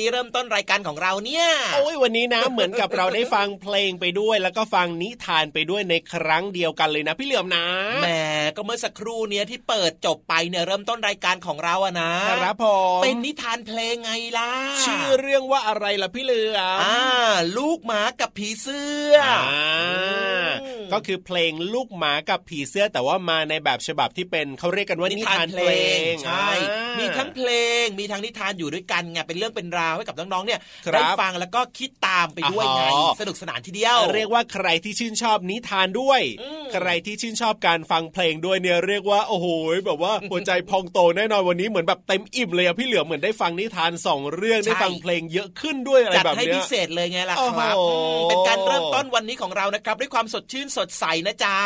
นี้เริ่มต้นรายการของเราเนี่ยโอ้ยวันนี้นะเหมือนกับเราได้ฟังเพลงไปด้วย แล้วก็ฟังนิทานไปด้วยในครั้งเดียวกันเลยนะ พี่เหลือมนะแหมก็เมื่อสักครู่เนี้ยที่เปิดจบไปเนี่ยเริ่มต้นรายการของเราอะนะครับผมเป็นนิทานเพลงไงล่ะชื่อเรื่องว่าอะไรล่ะพี่เหลือมอ่าลูกหมากับผีเสื้ออ่าก็คือเพลงลูกหมากับผีเสื้อแต่ว่ามาในแบบฉบับที่เป็นเขาเรียกกันว่านิทานเพลงใช่มีทั้งเพลงมีทั้งนิทานอยู่ด้วยกันไงเป็นเรื่องเป็นราวให้กับน้องๆเนี่ยได้ฟังแล้วก็คิดตามไปด้วยไงสนุกสนานทีเดียว เรียกว่าใครที่ชื่นชอบนิทานด้วย ใครที่ชื่นชอบการฟังเพลงด้วยเนี่ยเรียกว่าโอ้โหแบบว่าหัวใจพองโตแน่นอนวันนี้เหมือนแบบเต็มอิ่มเลยอะพี่เหลือเหมือนได้ฟังนิทานสองเรื่องได้ฟังเพลงเยอะขึ้นด้วยอะไรแบบนี้จัดให้พิเศษเลยไงล่ะครับเป็นการเริ่มต้นวันนี้ของเรานะครับ ด้วยความสดชื่นสดใสนะจ๊ะ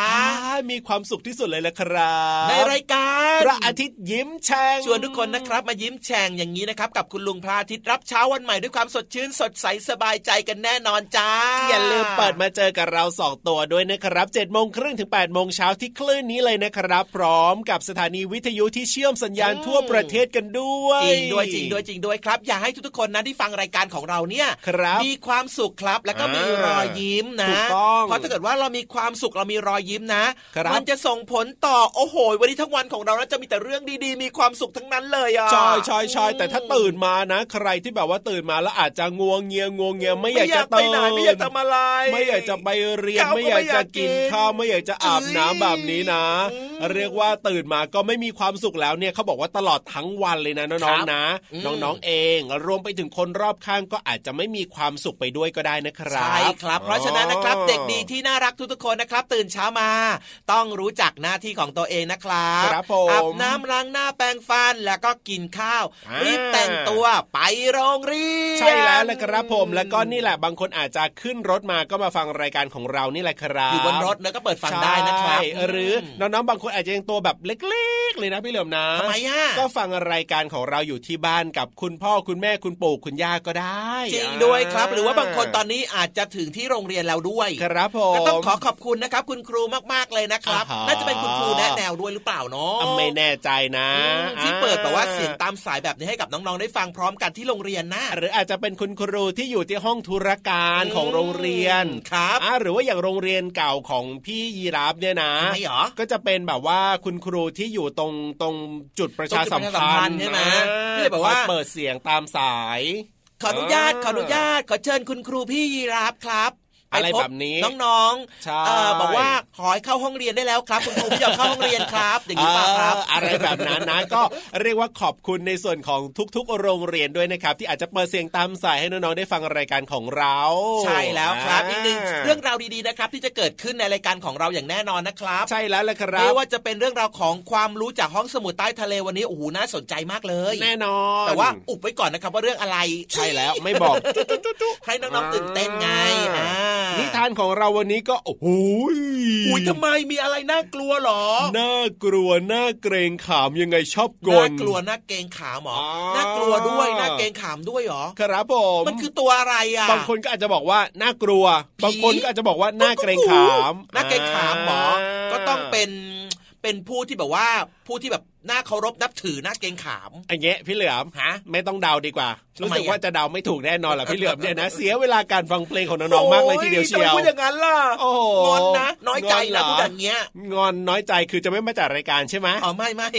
มีความสุขที่สุดเลยละครับในรายการพระอาทิตย์ยิ้มแฉ่งชวนทุกคนนะครับมายิ้มแฉ่งอย่างนี้นะครับกับคุณลุงพระอาทิตย์รับเช้าวันใหม่ด้วยความสดชื่นสดใสสบายใจกันแน่นอนจ้า อย่าลืมเปิดมาเจอกับเราสองตัวด้วยนะครับเจ็ดโมงครึ่งถึง8ปดโมงเช้าที่คลื่นนี้เลยนะครับ พร้อมกับสถานีวิทยุที่เชื่อมสัญญาณทั่วประเทศกันด้วยจริงด้วยจริงด้วยจริงด้วยครับ อยากให้ทุกๆคนนะที่ฟังรายการของเราเนี่ยครับมีความสุขครับแล้วก็มีอ่ารอยยิ้มนะถูกต้องเพราะถ้าเกิดว่าเรามีความสุขเรามีรอยยิ้มนะครับมันจะส่งผลต่อโอ้โหวันนี้ทั้งวันของเรานะจะมีแต่เรื่องดีๆ มีความสุขทั้งนั้นเลยอะใช่ใช่ใช่แต่ถ้าตื่นมานะ ใครที่แบบว่าตื่นมาแล้วอาจจะงวงเงียงวงเงียไม่อยากจะไปตื่นไหนไม่อยากทำอะไร ไม่อยากจะไปเรียนข้าวก็ไม่อยากไม่อยาจะกกินกินข้าวไม่อยากจะอาบน้ำแบบนี้นะอืมเรียกว่าตื่นมาก็ไม่มีความสุขแล้วเนี่ยเขาบอกว่าตลอดทั้งวันเลยนะน้คองรับๆนะอืมน้องๆเอง รวมไปถึงคนรอบข้างก็อาจจะไม่มีความสุขไปด้วยก็ได้นะครับใช่ครับ เพราะฉะนั้นนะครับเด็กดีที่น่ารักทุกๆคนนะครับ ตื่นเช้ามา ต้องรู้จักหน้าที่ของตัวเองนะครับครับผมอาบน้ำล้างหน้าแปรงฟันแล้วก็กินข้าวอ่ารีรีบแต่งตัวไปโรงเรียน ใช่แล้วเลยครับผม แล้วก็นี่แหละบางคนอาจจะขึ้นรถมาก็มาฟังรายการของเรานี่แหละครับอยู่บนรถเนอะก็เปิดฟังได้นะครับใช่หรือน้องๆบางคนอาจจะยังตัวแบบเล็กๆ เลยนะพี่เหลิมนะทำไมอะก็ฟังรายการของเราอยู่ที่บ้านกับคุณพ่อคุณแม่คุณปู่คุณย่าก็ได้จริงด้วยครับ หรือว่าบางคนตอนนี้อาจจะถึงที่โรงเรียนแล้วด้วยครับผมก็ต้องขอขอบคุณนะครับคุณครูมากๆเลยนะครับอ่าฮะน่าจะเป็นคุณครูแนะแนวด้วยหรือเปล่าเนาะอะไม่แน่ใจนะอืมที่เปิดแบบว่าเสียงอ่ตามสายแบบนี้ให้กับน้องๆได้ฟังพร้อมกันที่โรงเรียนนะ หรืออาจจะเป็นคุณครูที่อยู่ที่ห้องธุรการอืมของโรงเรียนครับอะหรือว่าอย่างโรงเรียนเก่าของพี่ยีราฟเนี่ยนะทำไมหรอก็จะเป็นแบบว่าคุณครูที่อยู่ตรงตรงจุดประชาสัมตรงจุดประชาสัมพัพันนธ์ธ์ใช่ไหมอ่ที่เลยแบบว่าคอยเปิดเสียงตามสายขออนุญาตขออนุญาตขอเชิญคุณครูพี่ยีราฟครับ อะไรปพแบบนี้น้องใช่ๆเอ่อบอกว่าขอให้เข้าห้องเรียนได้แล้วครับคุณครูไม่ยอมเข้าห้องเรียนครับ อย่างนี้ป่ะครับเอออะไรแบบนั้นนะก็เรียกว่าขอบคุณในส่วนของทุกๆ โรงเรียนด้วยนะครับ ที่อาจจะเปิดเสียงตามสายให้น้องๆได้ฟังรายการของเรา ใช่แล้วครับอีกหนึ่งเรื่องาราวดีๆนะครับ ที่จะเกิดขึ้นในรายการของเราอย่างแน่นอนนะครับ ใช่แล้วแหละครัไม่บว่าจะเป็นเรื่องราวของความรู้จากห้องสมุดใต้ทะเลวันนี้โอ้โหน่าสนใจมากเลย แน่นอน แต่ว่าอุบไว้ก่อนนะครับว่าเรื่องอะไรใช่แล้วไม่บอกให้น้องๆตื่นเต้นไงอ่านิทานของเราวันนี้ก็โอ้โหอุ้ยทำไมมีอะไรน่ากลัวหรอ น่ากลัวน่าเกรงขามยังไงชอบกลน่ากลัวน่าเกรงขามเหรออ๋อน่ากลัวด้วยน่าเกรงขามด้วยเหรอครับผมมันคือตัวอะไรอะบางคนก็อาจจะบอกว่าน่ากลัวผีบางคนก็อาจจะบอกว่าน่าเกรงขามน่าเกรงขามเหรอก็ต้องเป็นเป็นผู้ที่แบบว่าผู้ที่แบบ น่าเคารพนับถือน่าเกรงขามอันเงี้ยพี่เหลือมฮะไม่ต้องเดาดีกว่าทำรู้ไมสึกอะว่าจะเดาไม่ถูกแน่นอนแหละพี่เหลือมเนี่ยนะ เสียเวลาการฟังเพลงของน้องๆมากเลยทีเดียวเชียวโอ้ทำไมพูดอย่างนั้นล่ะโอ้โหงอนนะน้อยใจงอนเหรนะอพูดอย่างเงี้ยงอนน้อยใจคือจะไม่มาจัดรายการใช่ไหมอ๋อไม่ไม่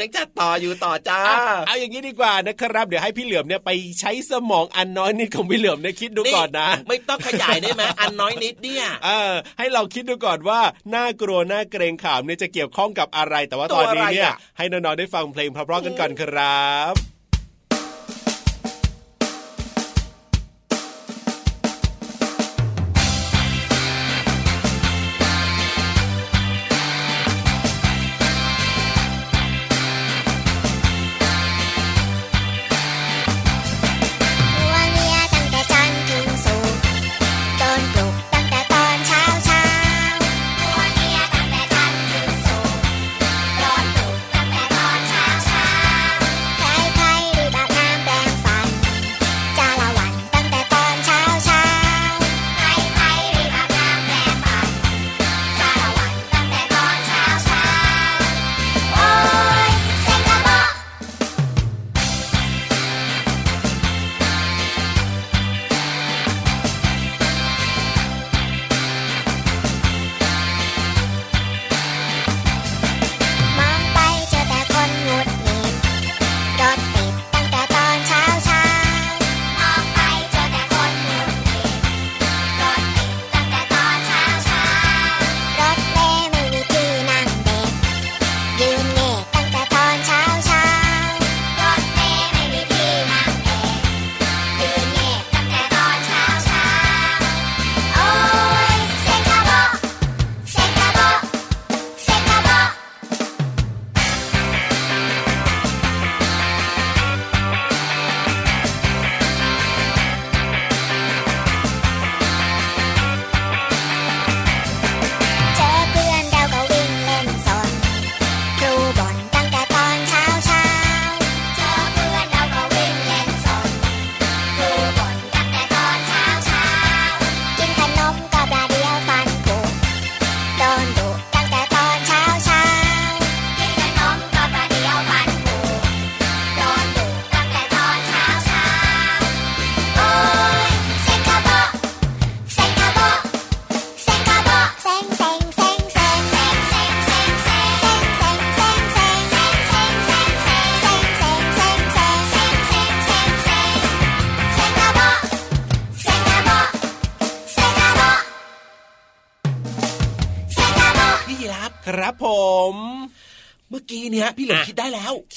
ยังจัดต่ออยู่ต่อจ้าอะเอาอย่างนี้ดีกว่านะครับ เดี๋ยวให้พี่เหลือมเนี่ยไปใช้สมองอันน้อยนิดของพี่เหลือมเนี่ยคิดดูก่อนนะ ไม่ต้องขยายได้ไหมอันน้อยนิดเนี่ยเออให้เราคิดดูก่อนว่าน่ากลัวน่าเกรงขามเนี่ยจะเกี่ยวข้องกับอะไรแต่ว่าตอนนี้เนี่ย ให้น้องๆได้ฟังเพลงพร้อมๆกันก่อนครับ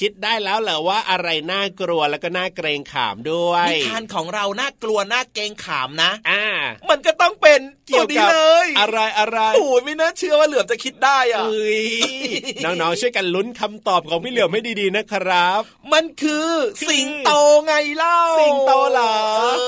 คิดได้แล้วเหรอว่าอะไรน่ากลัวแล้วก็น่าเกรงขามด้วยนิทานของเราน่ากลัวน่าเกรงขามนะ อ่า มันก็ต้องเป็นเกี่ยวตัวนี้กับเลยอะไรอะไรโอ้ยไม่น่าเชื่อว่าเหลือมจะคิดได้อะเอ้ยน้องๆช่วยกันลุ้นคำตอบของพี่เหลือมให้ดีๆนะครับ มันคือคือสิงโตไงเล่าสิงโตเหรอเอ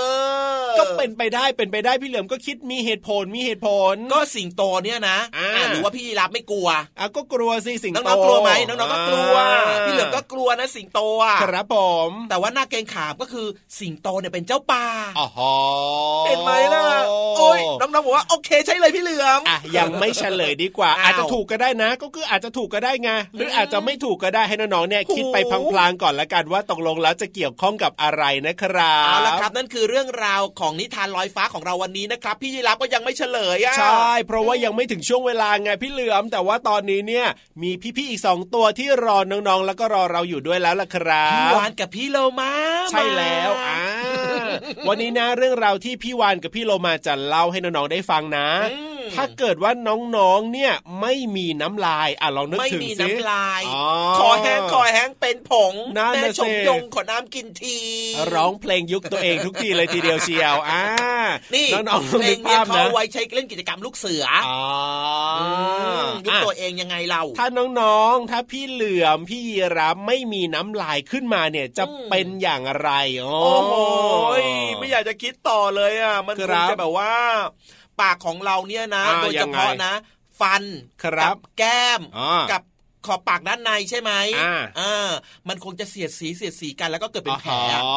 อ ก็เป็นไปได้เป็นไปได้พี่เหลือมก็คิดมีเหตุผลมีเหตุผล ก็สิงโตเนี่ยนะอ่าอะหรือว่าพี่ยีรับไม่กลัวอะก็กลัวสิสิงน้โตองๆกลัวไหมน้องๆก็กลัวอ่าพี่เหลือมก็กลัวนะสิงโตอะครับผมแต่ว่าหน้าเกรงขามก็คือสิงโตเนี่ยเป็นเจ้าป่าอ๋อเห็นไหมล่ะโอ้ยน้องๆบอกว่าโอเคใช่เลยพี่เหลือมอะยังไม่เฉลยดีกว่าอ้าวอาจจะถูกก็ได้นะ ก็คืออาจจะถูกก็ได้ไงหรืออาจจะไม่ถูกก็ได้ให้น้องๆเนี่ยโอ้คิดไปพลางๆก่อนละกันว่าตกลงแล้วจะเกี่ยวข้องกับอะไรนะครับเอาละครับนั่นคือเรื่องราวของนิทานลอยฟ้าของเราวันนี้นะครับ พี่ยีรับก็ยังไม่เฉลยอะใช่ เพราะว่ายังไม่ถึงช่วงเวลาไงพี่เหลือม แต่ว่าตอนนี้เนี่ยมีพี่ๆอีกสองตัวที่รอน้องๆ แล้วก็รอเราอยู่ด้วยแล้วล่ะครับพี่วานกับพี่โลมาใช่แล้วอ่าวันนี้นะเรื่องราวที่พี่วานกับพี่โลมาจะเล่าให้น้องๆได้ฟังนะอืม ถ้าเกิดว่าน้องๆเนี่ยไม่มีน้ำลายอะลองนึกไม่ถึงมีสิน้ำลายอ๋อคอแห้งคอแห้งเป็นผงนั่นแม่น่ะชมสิยงขอน้ำกินที ร้องเพลงยุคตัวเองทุกทีเลยทีเดียวเชียวอ่านี่น้องๆลองเพลนึงกเนี้ยภาพเขานะเอาไว้ใช้เล่นกิจกรรมลูกเสืออ๋ออยุคอะตัวเองยังไงเราถ้าน้องๆถ้าพี่เหลือมพี่ยีรับไม่มีน้ำลายขึ้นมาเนี่ยจะอืมเป็นอย่างไรโอ้โอ้โหยไม่อยากจะคิดต่อเลยอะมันคครังบจะแบบว่า ปากของเราเนี่ยนะอ่าโดยยัเฉงไงพาะนะ ฟันครับกัแก้มอ่ากับ ขอบปากด้านในใช่ไหมอ่าอ่ามันคงจะเสียดสีเสียดสีกันแล้วก็เกิดเป็นแผลอ๋อ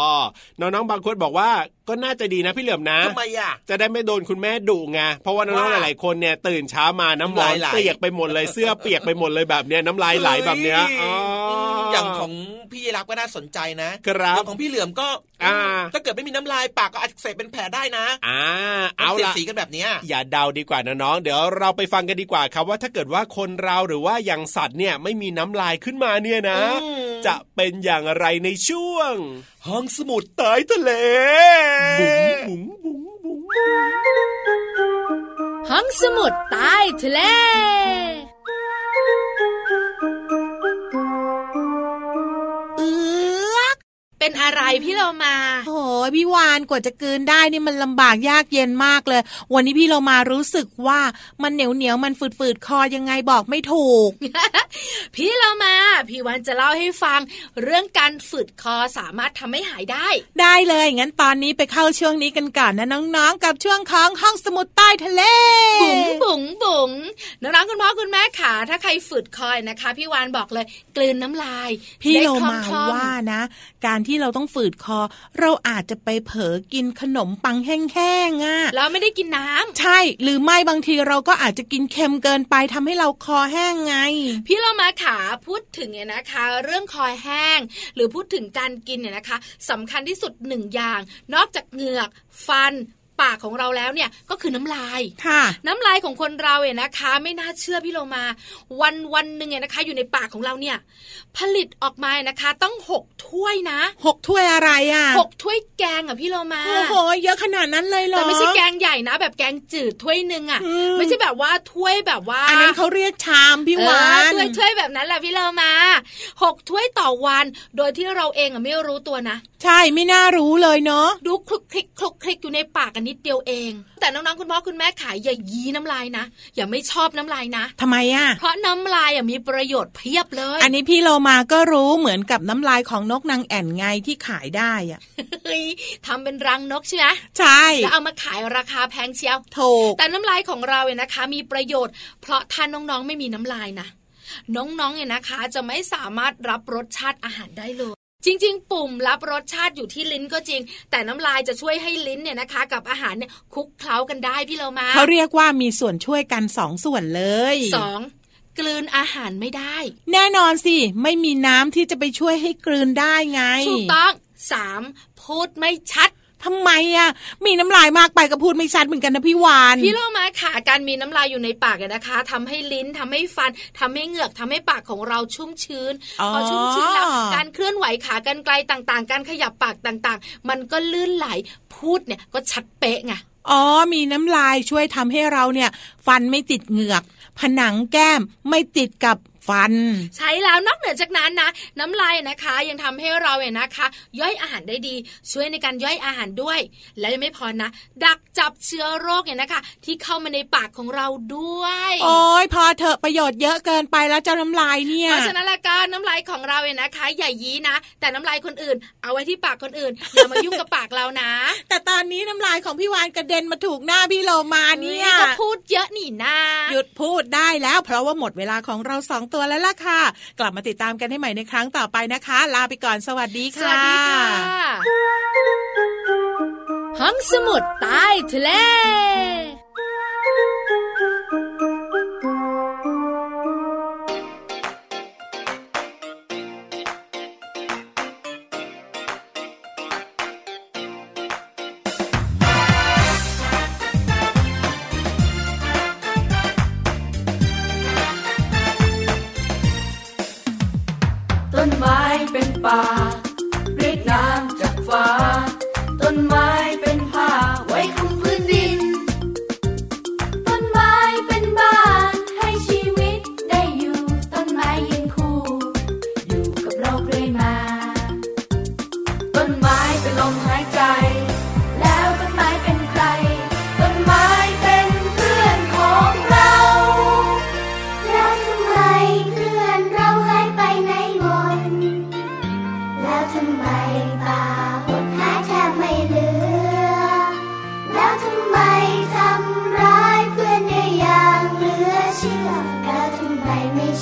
น้องๆบางคนบอกว่าก็น่าจะดีนะพี่เหลือมนะทำไมอะจะได้ไม่โดนคุณแม่ดุไงเพราะว่าน้องๆว่าหลายๆคนเนี่ยตื่นเช้ามาน้ำหมอนน้ำลายไหลเปียกไปหมดเลยเสื้อเปียกไปหมดเลยแบบเนี้ยน้ำลายไหลแบบเนี้ยฮ้อ๋อออย่างของพี่รับก็น่าสนใจนะครับอย่างของพี่เหลือมก็อ่าถ้าเกิดไม่มีน้ำลายปากก็อักเสบเป็นแผลได้นะอ่ามันเอาเสียดละสีกันแบบเนี้ยอย่าเดาดีกว่านะน้องเดี๋ยวเราไปฟังกันดีกว่าครับว่าถ้าเกิดว่าคนเราหรือว่าอย่างสัตว์เนี่ยไม่มีน้ำลายขึ้นมาเนี่ยนะอืมจะเป็นอย่างไรในช่วง ห้องสมุดใต้ทะเลบุ๋งบุ๋งบุ๋งบุ๋งห้องสมุดใต้ทะเล เป็นอะไรพี่เรามาโอ้ยพี่วานกว่าจะกลืนได้นี่มันลำบากยากเย็นมากเลย วันนี้พี่เรามารู้สึกว่ามันเหนียวเหนียวๆมันฝืดฝืดๆคอยังไงบอกไม่ถูก พี่เรามาพี่วันจะเล่าให้ฟัง เรื่องการฝืดคอสามารถทำให้หายได้ ได้เลยงั้นตอนนี้ไปเข้าช่วงนี้กันก่อนนะน้องๆ กับช่วงของห้องสมุดใต้ทะเลบุ๋งบุ๋งบุ๋งน้องๆคุณพ่อคุณแม่ขาถ้าใครฝืดคอยนะคะ พี่วานบอกเลยกลืนน้ำลาย พี่จะได้โลคล่องมาคล่องว่านะ การที่เราต้องฝืดคอ เราอาจจะไปเผลอกินขนมปังแห้งๆอะแล้วไม่ได้กินน้ำใช่หรือไม่บางทีเราก็อาจจะกินเค็มเกินไปทำให้เราคอแห้งไง พี่เรามาขาพูดถึงเนี่ยนะคะ เรื่องคอแห้ง หรือพูดถึงการกินเนี่ยนะคะสำคัญที่สุดหนึ่งอย่าง นอกจากเหงือกฟัน ปากของเราแล้วเนี่ยก็คือน้ำลายค่ะ น้ำลายของคนเราเนี่ยนะคะ ไม่น่าเชื่อพี่โลมา วันวันหนึ่งเนี่ยนะคะ อยู่ในปากของเราเนี่ย ผลิตออกมานะคะ ต้องหกถ้วยนะหกถ้วยอะไรอะหกถ้วยแกงอะพี่โลมาโอ้โหเยอะขนาดนั้นเลยเหรอแต่ไม่ใช่แกงใหญ่นะ แบบแกงจืดถ้วยหนึ่งอะอืมไม่ใช่แบบว่าถ้วยแบบว่า อันนั้นเขาเรียกชามพี่วานเออถ้วยถ้วยแบบนั้นแหละพี่โลมาหกถ้วยต่อวัน โดยที่เราเองอะไม่รู้ตัวนะ ใช่ไม่น่ารู้เลยเนาะดูคลุกคลิกคลุกคลิกอยู่ในปากกันนิดเดียวเอง แต่น้องๆคุณพ่อคุณแม่ขายอย่ายีน้ำลายนะ อย่าไม่ชอบน้ำลายนะทำไมอะ เพราะน้ำลายอะมีประโยชน์เพียบเลย อันนี้พี่โลมาก็รู้เหมือนกับน้ำลายของนกนางแอ่นไงที่ขายได้อะเฮ้ยทำเป็นรังนกใช่ไหมใช่แล้วเอามาขายราคาแพงเชียวถูกแต่น้ำลายของเราเนี่ยนะคะ มีประโยชน์ เพราะถ้าน้องๆไม่มีน้ำลายนะน้องๆเนี่ยนะคะจะไม่สามารถรับรสชาติอาหารได้เลย จริง ๆ ปุ่มรับรสชาติอยู่ที่ลิ้นก็จริง แต่น้ำลายจะช่วยให้ลิ้นเนี่ยนะคะ กับอาหารเนี่ยคลุกเคล้ากันได้พี่เรามาเขาเรียกว่ามีส่วนช่วยกันสองส่วนเลยสองกลืนอาหารไม่ได้ แน่นอนสิ ไม่มีน้ำที่จะไปช่วยให้กลืนได้ไงถูกต้องสามพูดไม่ชัด ทำไมอะมีน้ำลายมากไปก็พูดไม่ชัดเหมือนกันนะพี่วานพี่โลมาค่ะการมีน้ำลายอยู่ในปากเนี่ยนะคะทำให้ลิ้นทำให้ฟันทำให้เหงือกทำให้ปากของเราชุ่มชื้นอ๋อพอชุ่มชื้นแล้วการเคลื่อนไหวขากรรไกลต่างๆ การขยับปากต่างๆ มันก็ลื่นไหลพูดเนี่ยก็ชัดเป๊ะไงอ๋อ มีน้ำลายช่วยทำให้เราเนี่ย ฟันไม่ติดเหงือก ผนังแก้มไม่ติดกับ ฟัน ใช้แล้วนอกเหนือจากนั้นนะน้ำลายนะคะ ยังทำให้เราเนี่ยนะคะ ย่อยอาหารได้ดี ช่วยในการย่อยอาหารด้วย และยังไม่พอนะ ดักจับเชื้อโรคเนี่ยนะคะ ที่เข้ามาในปากของเราด้วย โอ้ยพอเถอะประโยชน์เยอะเกินไปแล้วเจ้าน้ำลายเนี่ยเพราะฉะนั้นละก็น้ำลายของเราเนี่ยนะคะ อย่ายี้นะ แต่น้ำลายคนอื่น เอาไว้ที่ปากคนอื่นอย่ามายุ่งกับปากเรานะ แต่ตอนนี้น้ำลายของพี่วานกระเด็นมาถูกหน้าพี่โลมาเนี่ยก็พูดเยอะหนีนะหยุดพูดได้แล้ว เพราะว่าหมดเวลาของเราสองตัวแล้วล่ะค่ะ กลับมาติดตามกันให้ใหม่ในครั้งต่อไปนะคะ ลาไปก่อนสวัสดีสค่ะวัสดีค่ะ ห้องสมุดใต้ทะเล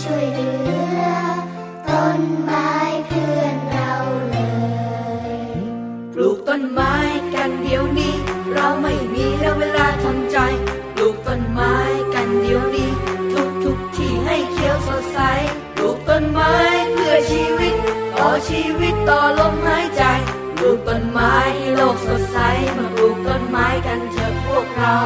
ช่วยเหลือ ต้นไม้เพื่อนเราเลย ปลูกต้นไม้กันเดี๋ยวนี้ เราไม่มีแล้วเวลาทำใจ ปลูกต้นไม้กันเดี๋ยวนี้ ทุกทุกที่ให้เขียวสดใส ปลูกต้นไม้เพื่อชีวิต ต่อชีวิตต่อลมหายใจ ปลูกต้นไม้ให้โลกสดใส มาปลูกต้นไม้กันเถอะพวกเรา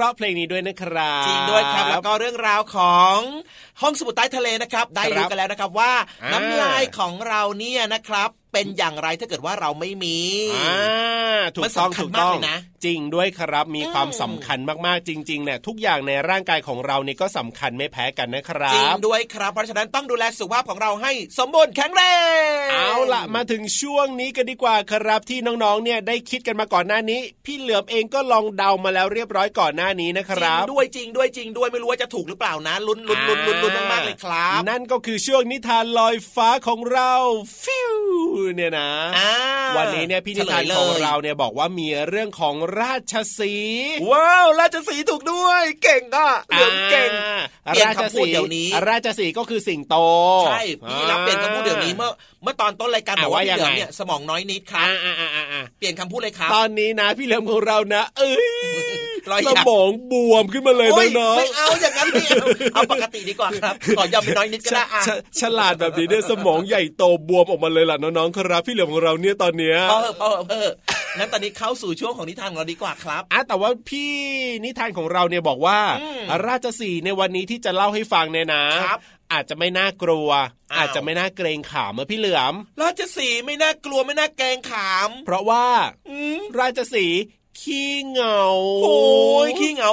ราะเพราะเพลงนี้ด้วยนะครับจริงด้วยครับแล้วก็เรื่องราวของห้องสมุดใต้ทะเลนะครับ ได้ครัรู้บกันแล้วนะครับว่าอ่าน้ำลายของเราเนี่ยนะครับ เป็นอย่างไรถ้าเกิดว่าเราไม่มีอ่าถูมักนต้องสำคัญถูกต้องมากเลยนะ จริงด้วยครับมีอืมความสำคัญมากๆจริงๆเนี่ยทุกอย่างในร่างกายของเรานี่ก็สำคัญไม่แพ้กันนะครัจริงบด้วยครับ เพราะฉะนั้นต้องดูแลสุขภาพของเราให้สมบูรณ์แข็งแรงเอาล่ะมาถึงช่วงนี้กันดีกว่าครับที่น้องๆเนี่ยได้คิดกันมาก่อนหน้านี้ พี่เหลือมเองก็ลองเดามาแล้วเรียบร้อยก่อนหน้านี้นะคจริรังบด้วยจริงด้วยจริงด้วยไม่รู้ว่าจะถูกหรือเปล่านะลุ้นลุ้นลุ้นลุ้นลุ้นมากๆเลยครับ นั่นก็คือช่วงนิทานลอยฟ้าของเราฟิว เนี่ยนะอ่าวันนี้เนี่ยพี่นิทานเฉลยเลยของเราเนี่ยบอกว่ามีเรื่องของราชสีห์ว้าวราชสีห์ถูกด้วยเก่งอะเหลือมเก่งอ่าเปลี่ยนราชคำพูสีดเดี๋ยวนี้ ราชสีห์ก็คือสิงโตใช่พี่รับเปลี่ยนคำพูดเดี๋ยวนี้เมื่อเมื่อตอนต้นรายการอะบอกว่าว่ายัพี่งไงเหลือมเนี่ยสมองน้อยนิดครับอ่าอ่าอ่าอ่าเปลี่ยนคำพูดเลยครับตอนนี้นะพี่เหลือมของเรานะ เอ้ย รอยหสยักมองบวมขึ้นมาเลยโอ้ยน้องไม่เอาอย่างนั้นไม่เอาเอาปกติดีกว่าครับขอยอมไปน้อยนิดก็ฉได้อะฉฉลาดแบบนี้เนี่ยสมองใหญ่โตบวมออกมาเลยล่ะน้องๆครับพี่เหลือมของเราเนี่ยตอนเนี้ยพอเถอะพอเถอะพอเถอะงั้นตอนนี้เข้าสู่ช่วงของนิทานของเราดีกว่าครับอะแต่ว่าพี่นิทานของเราเนี่ยบอกว่าอืมราชสีห์ในวันนี้ที่จะเล่าให้ฟังเนี่ยนะครับอาจจะไม่น่ากลัวอ้าวอาจจะไม่น่าเกรงขามเมื่อพี่เหลือม ราชสีห์ไม่น่ากลัวไม่น่าแกรงขาม เพราะว่าอืมราชสีห์ขี้เหงา โอ้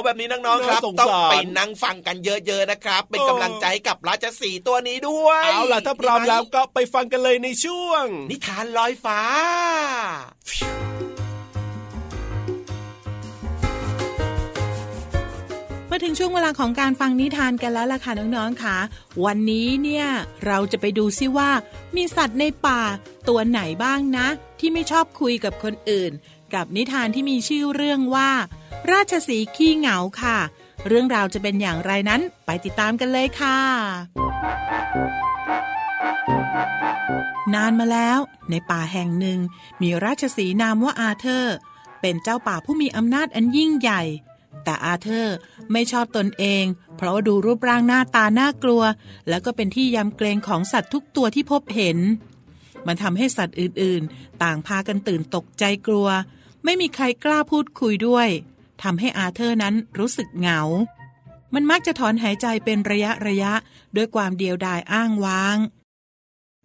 ยขี้เหงาแบบนี้น้องๆครับน่าสงต้องสารไปนั่งฟังกันเยอะๆนะครับ เป็นเออกำลังใจให้กับราชสีห์ตัวนี้ด้วยเอาล่ะถ้าพร้อมแล้วก็ไปฟังกันเลยในช่วง นิทานลอยฟ้ามาถึงช่วงเวลาของการฟังนิทานกันแล้วล่ะค่ะน้องๆค่ะ วันนี้เนี่ยเราจะไปดูซิว่า มีสัตว์ในป่าตัวไหนบ้างนะ ที่ไม่ชอบคุยกับคนอื่น กับนิทานที่มีชื่อเรื่องว่า ราชสีขี้เหงาค่ะ เรื่องราวจะเป็นอย่างไรนั้นไปติดตามกันเลยค่ะ นานมาแล้ว ในป่าแห่งหนึ่ง มีราชสีนามว่าอาเธอร์ เป็นเจ้าป่าผู้มีอำนาจอันยิ่งใหญ่ แต่อาเธอร์ไม่ชอบตนเอง เพราะว่าดูรูปร่างหน้าตาน่ากลัว แล้วก็เป็นที่ยำเกรงของสัตว์ทุกตัวที่พบเห็นมันทำให้สัตว์อื่นๆ ต่างพากันตื่นตกใจกลัว ไม่มีใครกล้าพูดคุยด้วยทำให้อาเธอร์นั้นรู้สึกเหงา มันมักจะถอนหายใจเป็นระยะระยะด้วยความเดียวดายอ้างว้าง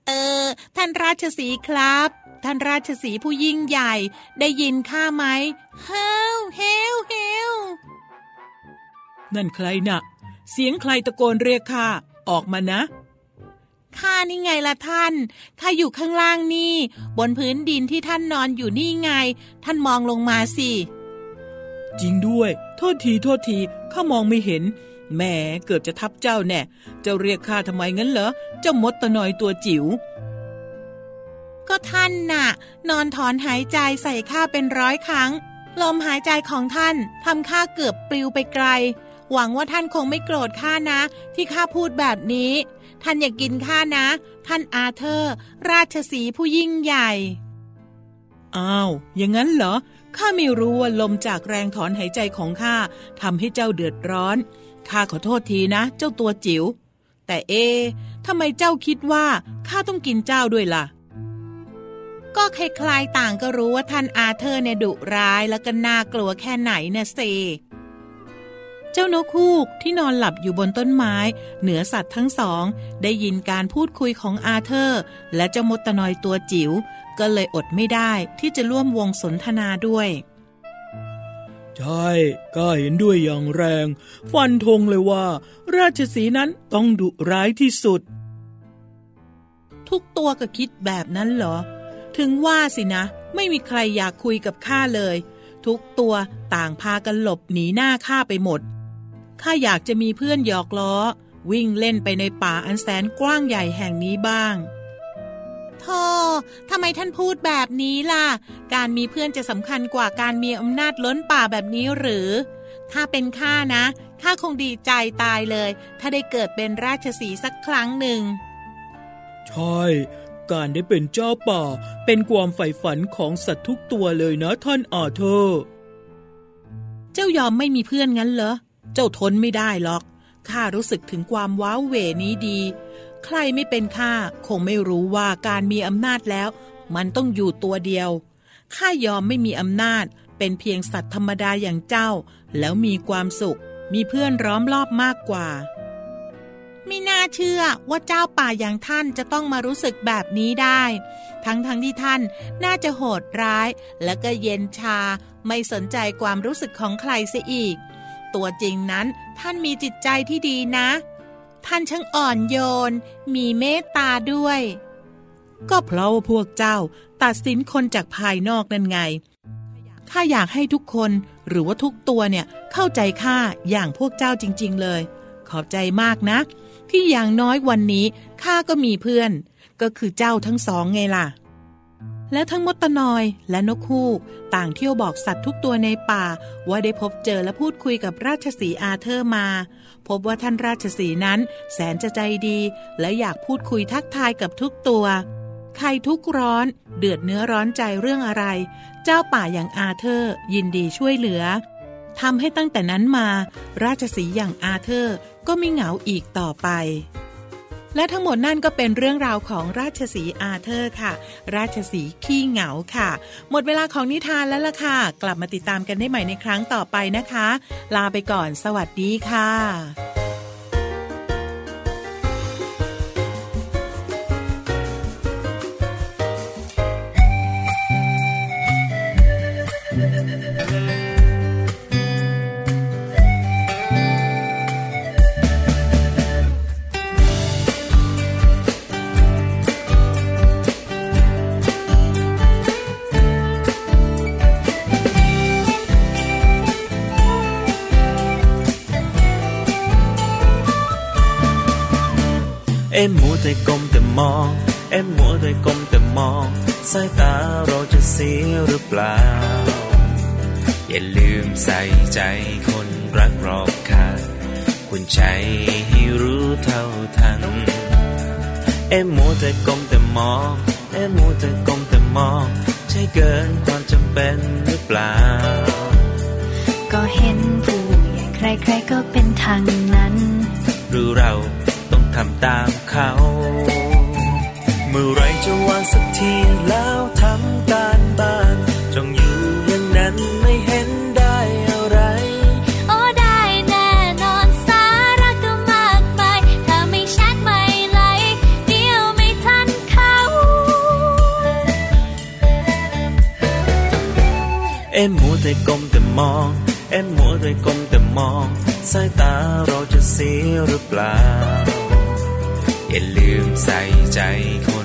เออ ท่านราชสีครับ ท่านราชสีผู้ยิ่งใหญ่ ได้ยินข้าไหมเฮลเฮลเฮลนั่นใครนะ่ะ เสียงใครตะโกนเรียกข้าออกมานะ ข้านี่ไงล่ะท่านข้าอยู่ข้างล่างนี่ บนพื้นดินที่ท่านนอนอยู่นี่ไง ท่านมองลงมาสิ จริงด้วย โทษทีโทษทีข้ามองไม่เห็นแม่เกือบจะทับเจ้าแน่เจ้าเรียกข้าทำไมงั้นเหรอเจ้ามดตะนอยตัวจิ๋วก็ท่านน่ะ นอนถอนหายใจใส่ข้าเป็นร้อยครั้ง ลมหายใจของท่านทำข้าเกือบปลิวไปไกล หวังว่าท่านคงไม่โกรธข้านะ ที่ข้าพูดแบบนี้ ท่านอย่ากกินข้านะ ท่านอาเธอร์ ราชสีผู้ยิ่งใหญ่ อ้าว อย่างนั้นเหรอ ข้าไม่รู้ว่าลมจากแรงถอนหายใจของข้าทำให้เจ้าเดือดร้อน ข้าขอโทษทีนะ เจ้าตัวจิ๋ว แต่เอทำไมเจ้าคิดว่าข้าต้องกินเจ้าด้วยล่ะ ก็คล้ายๆต่างก็รู้ว่าท่านอาเธอร์เนี่ยดุร้ายแล้วก็น่ากลัวแค่ไหนนะเซ เจ้านกฮูกที่นอนหลับอยู่บนต้นไม้ เหนือสัตว์ทั้งสอง ได้ยินการพูดคุยของอาเธอร์ และเจ้ามดตะนอยตัวจิ๋วก็เลยอดไม่ได้ที่จะร่วมวงสนทนาด้วย ใช่ก็เห็นด้วยอย่างแรง ฟันธงเลยว่า ราชสีนั้นต้องดุร้ายที่สุด ทุกตัวก็คิดแบบนั้นเหรอ ถึงว่าสินะ ไม่มีใครอยากคุยกับข้าเลยทุกตัวต่างพากันหลบหนีหน้าข้าไปหมด ข้าอยากจะมีเพื่อนหยอกล้อ วิ่งเล่นไปในป่าอันแสนกว้างใหญ่แห่งนี้บ้างท่อทำไมท่านพูดแบบนี้ล่ะ การมีเพื่อนจะสำคัญกว่าการมีอำนาจล้นป่าแบบนี้หรือ ถ้าเป็นข้านะ ข้าคงดีใจตายเลย ถ้าได้เกิดเป็นราชสีสักครั้งหนึ่ง ใช่ การได้เป็นเจ้าป่า เป็นความใฝ่ฝันของสัตว์ทุกตัวเลยนะท่านอาเธอร์เจ้ายอมไม่มีเพื่อนงั้นเหรอ เจ้าทนไม่ได้หรอก ข้ารู้สึกถึงความว้าวเหวนี้ดี ใครไม่เป็นข้าคงไม่รู้ว่าการมีอำนาจแล้ว มันต้องอยู่ตัวเดียว ข้ายอมไม่มีอำนาจ เป็นเพียงสัตว์ธรรมดาอย่างเจ้า แล้วมีความสุข มีเพื่อนร้อมรอบมากกว่า ไม่น่าเชื่อว่าเจ้าป่าอย่างท่านจะต้องมารู้สึกแบบนี้ได้ ทั้งทั้งที่ท่านน่าจะโหดร้าย และก็เย็นชา ไม่สนใจความรู้สึกของใครเสียอีก ตัวจริงนั้น ท่านมีจิตใจที่ดีนะ ท่านช่างอ่อนโยน มีเมตตาด้วย ก็เพราะว่าพวกเจ้า ตัดสินคนจากภายนอกนั่นไงข้าอยากให้ทุกคนหรือว่าทุกตัวเนี่ยเข้าใจข้าอย่างพวกเจ้าจริง ๆ เลย ขอบใจมากนะ ที่อย่างน้อยวันนี้ข้าก็มีเพื่อน ก็คือเจ้าทั้งสองไงล่ะ และทั้งมดตะนอยและนกฮูก ต่างเที่ยวบอกสัตว์ทุกตัวในป่า ว่าได้พบเจอและพูดคุยกับราชสีอาเธอร์มา พบว่าท่านราชสีนั้นแสนจะใจดี และอยากพูดคุยทักทายกับทุกตัว ใครทุกขร้อน เดือดเนื้อร้อนใจเรื่องอะไร เจ้าป่าอย่างอาเธอร์ ยินดีช่วยเหลือทำให้ตั้งแต่นั้นมา ราชสีอย่างอาเธอร์ก็ไม่เหงาอีกต่อไป และทั้งหมดนั่นก็เป็นเรื่องราวของราชสีอาเธอร์ค่ะ ราชสีขี้เหงาค่ะ หมดเวลาของนิทานแล้วล่ะค่ะ กลับมาติดตามกันได้ใหม่ในครั้งต่อไปนะคะ ลาไปก่อน สวัสดีค่ะายตาเราจะเสียหรือเปล่า อย่าลืมใส่ใจคนรักรอบค่าคุณใจให้รู้เท่าทัน เอ็มมัวแต่กลมแต่มอง เอ็มมัวแต่กลมแต่มอง ใช่เกินความจำเป็นหรือเปล่า ก็เห็นผู้ใหญ่ใครๆก็เป็นทางนั้น หรือเราต้องทำตามเขาเมื่อไรจะวางสักทีแล้วทำการบ้านจงอยู่อย่างนั้นไม่เห็นได้อะไร โอ้ได้แน่นอนสาระก็มากมายถ้าไม่แชทไม่ไลค์เดียวไม่ทันเขา เอ็มมัวแต่กลมแต่มอง เอ็มมัวแต่กลมแต่มอง สายตาเราจะเสียหรือเปล่าอย่าลืมใส่ใจคน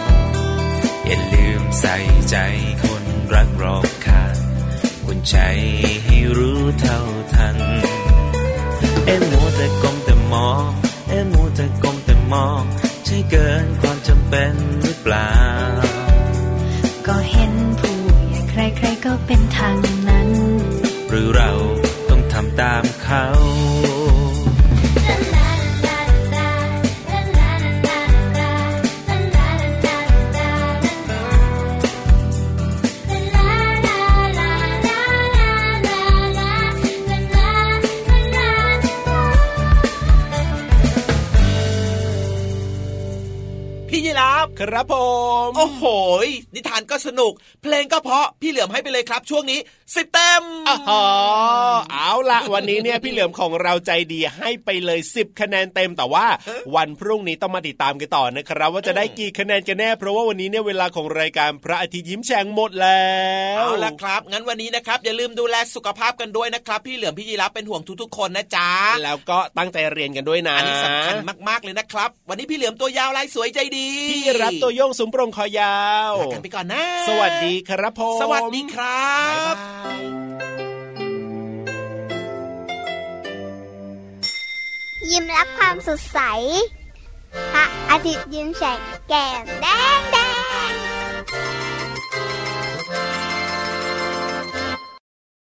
อย่าลืมใส่ใจคนรักรอบคางคุณใจให้รู้เท่าทัน เอ็มมัวแต่กลมแต่มอง เอ็มมัวแต่กลมแต่มอง ใช่เกินความจำเป็นหรือเปล่า ก็เห็น พี่ยีราฟครับผม โอ้โหยนิทานก็สนุก เพลงก็เพราะพี่เหลือมให้ไปเลยครับช่วงนี้สิบเต็มอ๋อเอาละวันนี้เนี่ยพี่เหลือมของเราใจดีให้ไปเลย10คะแนนเต็มแต่ว่า วันพรุ่งนี้ต้องมาติดตามกันต่อนะครับ ว่าจะได้กี่คะแนนกันแน่ เพราะว่าวันนี้เนี่ยเวลาของรายการพระอาทิตย์ยิ้มแฉ่งหมดแล้วเอาละครับ งั้นวันนี้นะครับ อย่าลืมดูแลสุขภาพกันด้วยนะครับ พี่เหลือมพี่ยีราฟเป็นห่วงทุกๆคนนะจ๊ะแล้วก็ตั้งใจเรียนกันด้วยนะอันนี้สำคัญมากๆเลยนะครับ วันนี้พี่เหลือมตัวยาวลายสวยใจดีพี่รับตัวโยงสูงโปร่งคอยาวลากันไปก่อนนะ สวัสดีครับผม สวัสดีครับยิ้มรับความสดใส พระอาทิตย์ยิ้มแฉกแก้มแดงแด